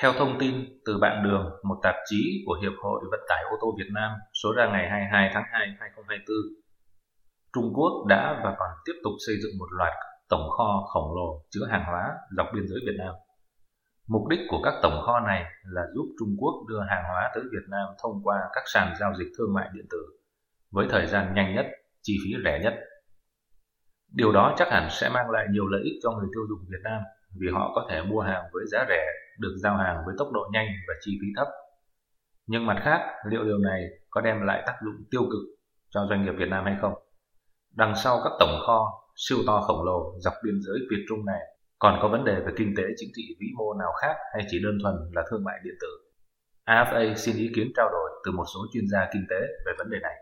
Theo thông tin từ Bạn Đường, một tạp chí của Hiệp hội Vận tải ô tô Việt Nam số ra ngày 22 tháng 2 2024, Trung Quốc đã và còn tiếp tục xây dựng một loạt tổng kho khổng lồ chứa hàng hóa dọc biên giới Việt Nam. Mục đích của các tổng kho này là giúp Trung Quốc đưa hàng hóa tới Việt Nam thông qua các sàn giao dịch thương mại điện tử với thời gian nhanh nhất, chi phí rẻ nhất. Điều đó chắc hẳn sẽ mang lại nhiều lợi ích cho người tiêu dùng Việt Nam vì họ có thể mua hàng với giá rẻ, được giao hàng với tốc độ nhanh và chi phí thấp. Nhưng mặt khác, liệu điều này có đem lại tác dụng tiêu cực cho doanh nghiệp Việt Nam hay không? Đằng sau các tổng kho siêu to khổng lồ dọc biên giới Việt Trung này còn có vấn đề về kinh tế chính trị vĩ mô nào khác hay chỉ đơn thuần là thương mại điện tử? AFA xin ý kiến trao đổi từ một số chuyên gia kinh tế về vấn đề này.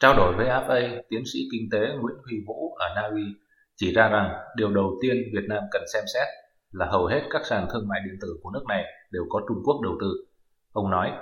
Trao đổi với AFA, tiến sĩ kinh tế Nguyễn Huy Vũ ở Na Uy chỉ ra rằng điều đầu tiên Việt Nam cần xem xét là hầu hết các sàn thương mại điện tử của nước này đều có Trung Quốc đầu tư. Ông nói,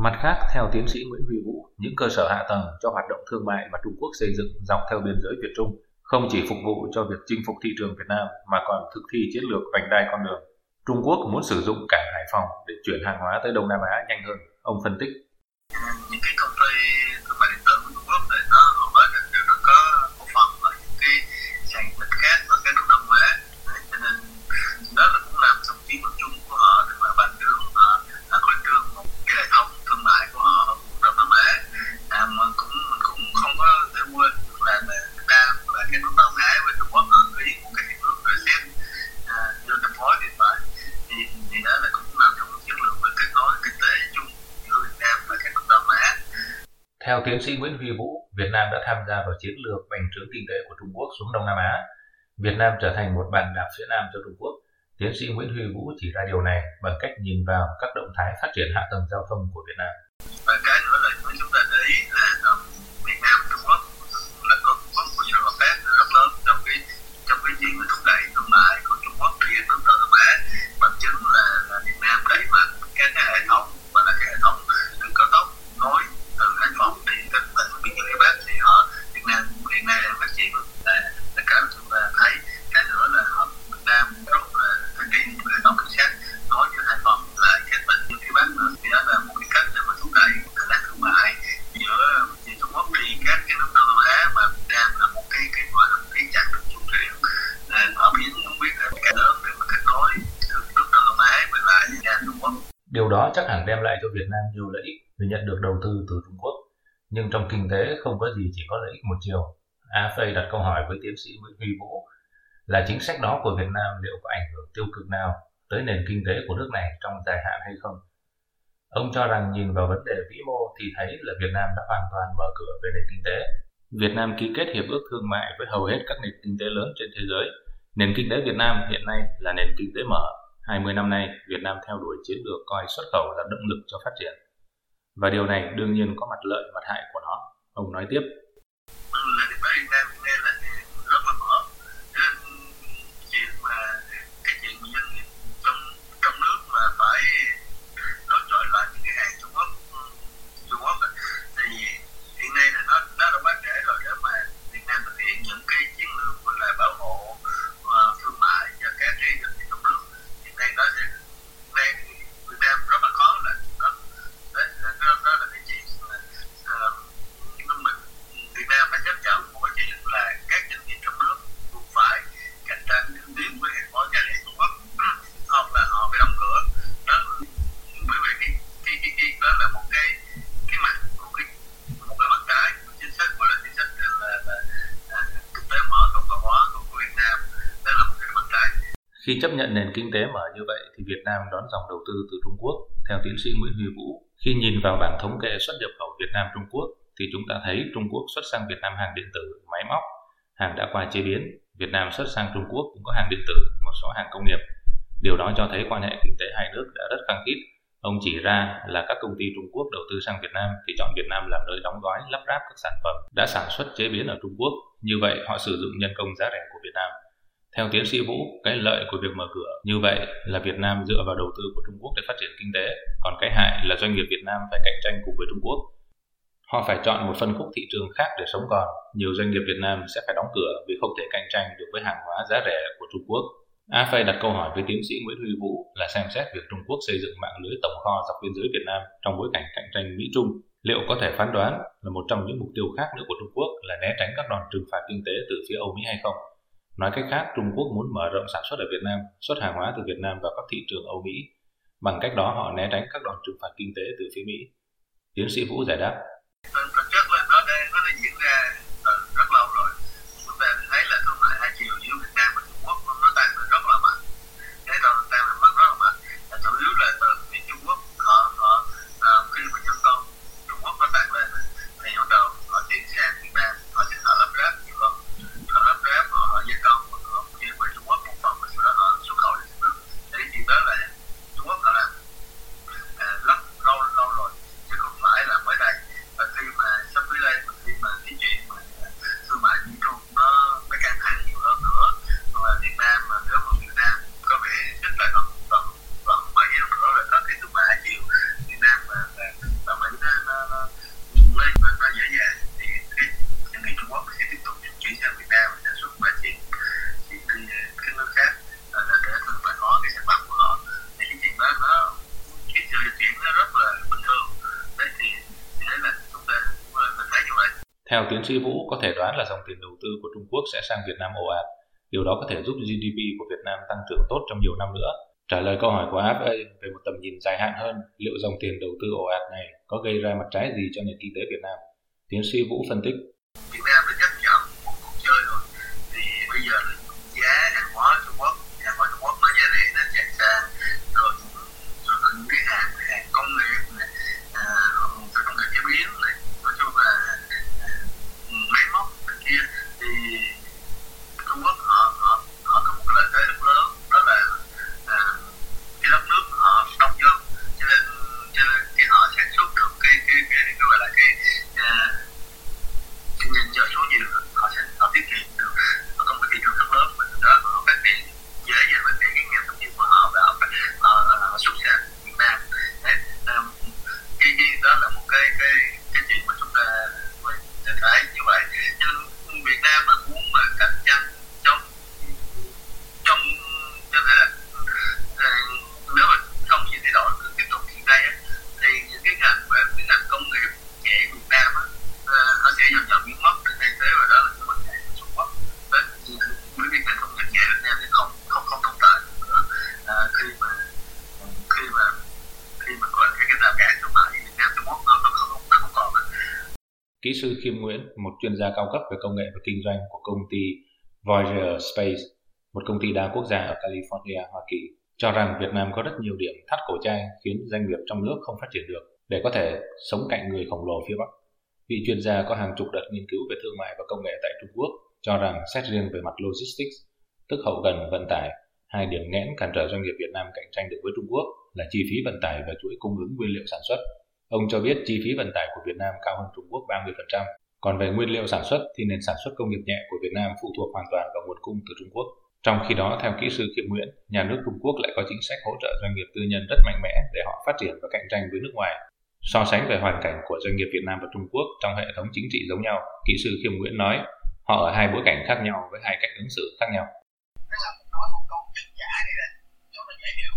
Mặt khác, theo tiến sĩ Nguyễn Huy Vũ, những cơ sở hạ tầng cho hoạt động thương mại mà Trung Quốc xây dựng dọc theo biên giới Việt Trung không chỉ phục vụ cho việc chinh phục thị trường Việt Nam mà còn thực thi chiến lược vành đai con đường. Trung Quốc muốn sử dụng cảng Hải Phòng để chuyển hàng hóa tới Đông Nam Á nhanh hơn, ông phân tích. Những cái cầu Theo tiến sĩ Nguyễn Huy Vũ, Việt Nam đã tham gia vào chiến lược bành trướng kinh tế của Trung Quốc xuống Đông Nam Á. Việt Nam trở thành một bàn đạp phía Nam cho Trung Quốc. Tiến sĩ Nguyễn Huy Vũ chỉ ra điều này bằng cách nhìn vào các động thái phát triển hạ tầng giao thông của Việt Nam. Điều đó chắc hẳn đem lại cho Việt Nam nhiều lợi ích vì nhận được đầu tư từ Trung Quốc. Nhưng trong kinh tế không có gì chỉ có lợi ích một chiều. AFA đặt câu hỏi với tiến sĩ Nguyễn Huy Vũ là chính sách đó của Việt Nam liệu có ảnh hưởng tiêu cực nào tới nền kinh tế của nước này trong dài hạn hay không? Ông cho rằng nhìn vào vấn đề vĩ mô thì thấy là Việt Nam đã hoàn toàn mở cửa về nền kinh tế. Việt Nam ký kết hiệp ước thương mại với hầu hết các nền kinh tế lớn trên thế giới. Nền kinh tế Việt Nam hiện nay là nền kinh tế mở 20 năm nay, Việt Nam theo đuổi chiến lược coi xuất khẩu là động lực cho phát triển. Và điều này đương nhiên có mặt lợi mặt hại của nó. Ông nói tiếp. Khi chấp nhận nền kinh tế mở như vậy thì Việt Nam đón dòng đầu tư từ Trung Quốc. Theo tiến sĩ Nguyễn Huy Vũ, khi nhìn vào bảng thống kê xuất nhập khẩu Việt Nam Trung Quốc thì chúng ta thấy Trung Quốc xuất sang Việt Nam hàng điện tử, máy móc, hàng đã qua chế biến. Việt Nam xuất sang Trung Quốc cũng có hàng điện tử, một số hàng công nghiệp. Điều đó cho thấy quan hệ kinh tế hai nước đã rất khăng khít. Ông chỉ ra là các công ty Trung Quốc đầu tư sang Việt Nam thì chọn Việt Nam làm nơi đóng gói, lắp ráp các sản phẩm đã sản xuất chế biến ở Trung Quốc. Như vậy họ sử dụng nhân công giá rẻ của Việt Nam theo tiến sĩ Vũ, cái lợi của việc mở cửa như vậy là Việt Nam dựa vào đầu tư của Trung Quốc để phát triển kinh tế, còn cái hại là doanh nghiệp Việt Nam phải cạnh tranh cùng với Trung Quốc. Họ phải chọn một phân khúc thị trường khác để sống còn. Nhiều doanh nghiệp Việt Nam sẽ phải đóng cửa vì không thể cạnh tranh được với hàng hóa giá rẻ của Trung Quốc. AFA đặt câu hỏi với tiến sĩ Nguyễn Huy Vũ là xem xét việc Trung Quốc xây dựng mạng lưới tổng kho dọc biên giới Việt Nam trong bối cảnh cạnh tranh Mỹ-Trung. Liệu có thể phán đoán là một trong những mục tiêu khác nữa của Trung Quốc là né tránh các đòn trừng phạt kinh tế từ phía Âu Mỹ hay không? Nói cách khác, Trung Quốc muốn mở rộng sản xuất ở Việt Nam, xuất hàng hóa từ Việt Nam vào các thị trường Âu Mỹ. Bằng cách đó họ né tránh các đòn trừng phạt kinh tế từ phía Mỹ. Tiến sĩ Vũ giải đáp. Theo tiến sĩ Vũ, có thể đoán là dòng tiền đầu tư của Trung Quốc sẽ sang Việt Nam ồ ạt. Điều đó có thể giúp GDP của Việt Nam tăng trưởng tốt trong nhiều năm nữa. Trả lời câu hỏi của FA về một tầm nhìn dài hạn hơn, liệu dòng tiền đầu tư ồ ạt này có gây ra mặt trái gì cho nền kinh tế Việt Nam? Tiến sĩ Vũ phân tích. Kỹ sư Khiêm Nguyễn, một chuyên gia cao cấp về công nghệ và kinh doanh của công ty Voyager Space, một công ty đa quốc gia ở California, Hoa Kỳ, cho rằng Việt Nam có rất nhiều điểm thắt cổ chai khiến doanh nghiệp trong nước không phát triển được để có thể sống cạnh người khổng lồ phía Bắc. Vị chuyên gia có hàng chục đợt nghiên cứu về thương mại và công nghệ tại Trung Quốc cho rằng xét riêng về mặt logistics, tức hậu cần vận tải, hai điểm nghẽn cản trở doanh nghiệp Việt Nam cạnh tranh được với Trung Quốc là chi phí vận tải và chuỗi cung ứng nguyên liệu sản xuất. Ông cho biết chi phí vận tải của Việt Nam cao hơn Trung Quốc 30%. Còn về nguyên liệu sản xuất thì nền sản xuất công nghiệp nhẹ của Việt Nam phụ thuộc hoàn toàn vào nguồn cung từ Trung Quốc. Trong khi đó, theo kỹ sư Khiêm Nguyễn, nhà nước Trung Quốc lại có chính sách hỗ trợ doanh nghiệp tư nhân rất mạnh mẽ để họ phát triển và cạnh tranh với nước ngoài. So sánh về hoàn cảnh của doanh nghiệp Việt Nam và Trung Quốc trong hệ thống chính trị giống nhau, kỹ sư Khiêm Nguyễn nói, họ ở hai bối cảnh khác nhau với hai cách ứng xử khác nhau. Là nói một câu chân giả này là cho nó dễ hiểu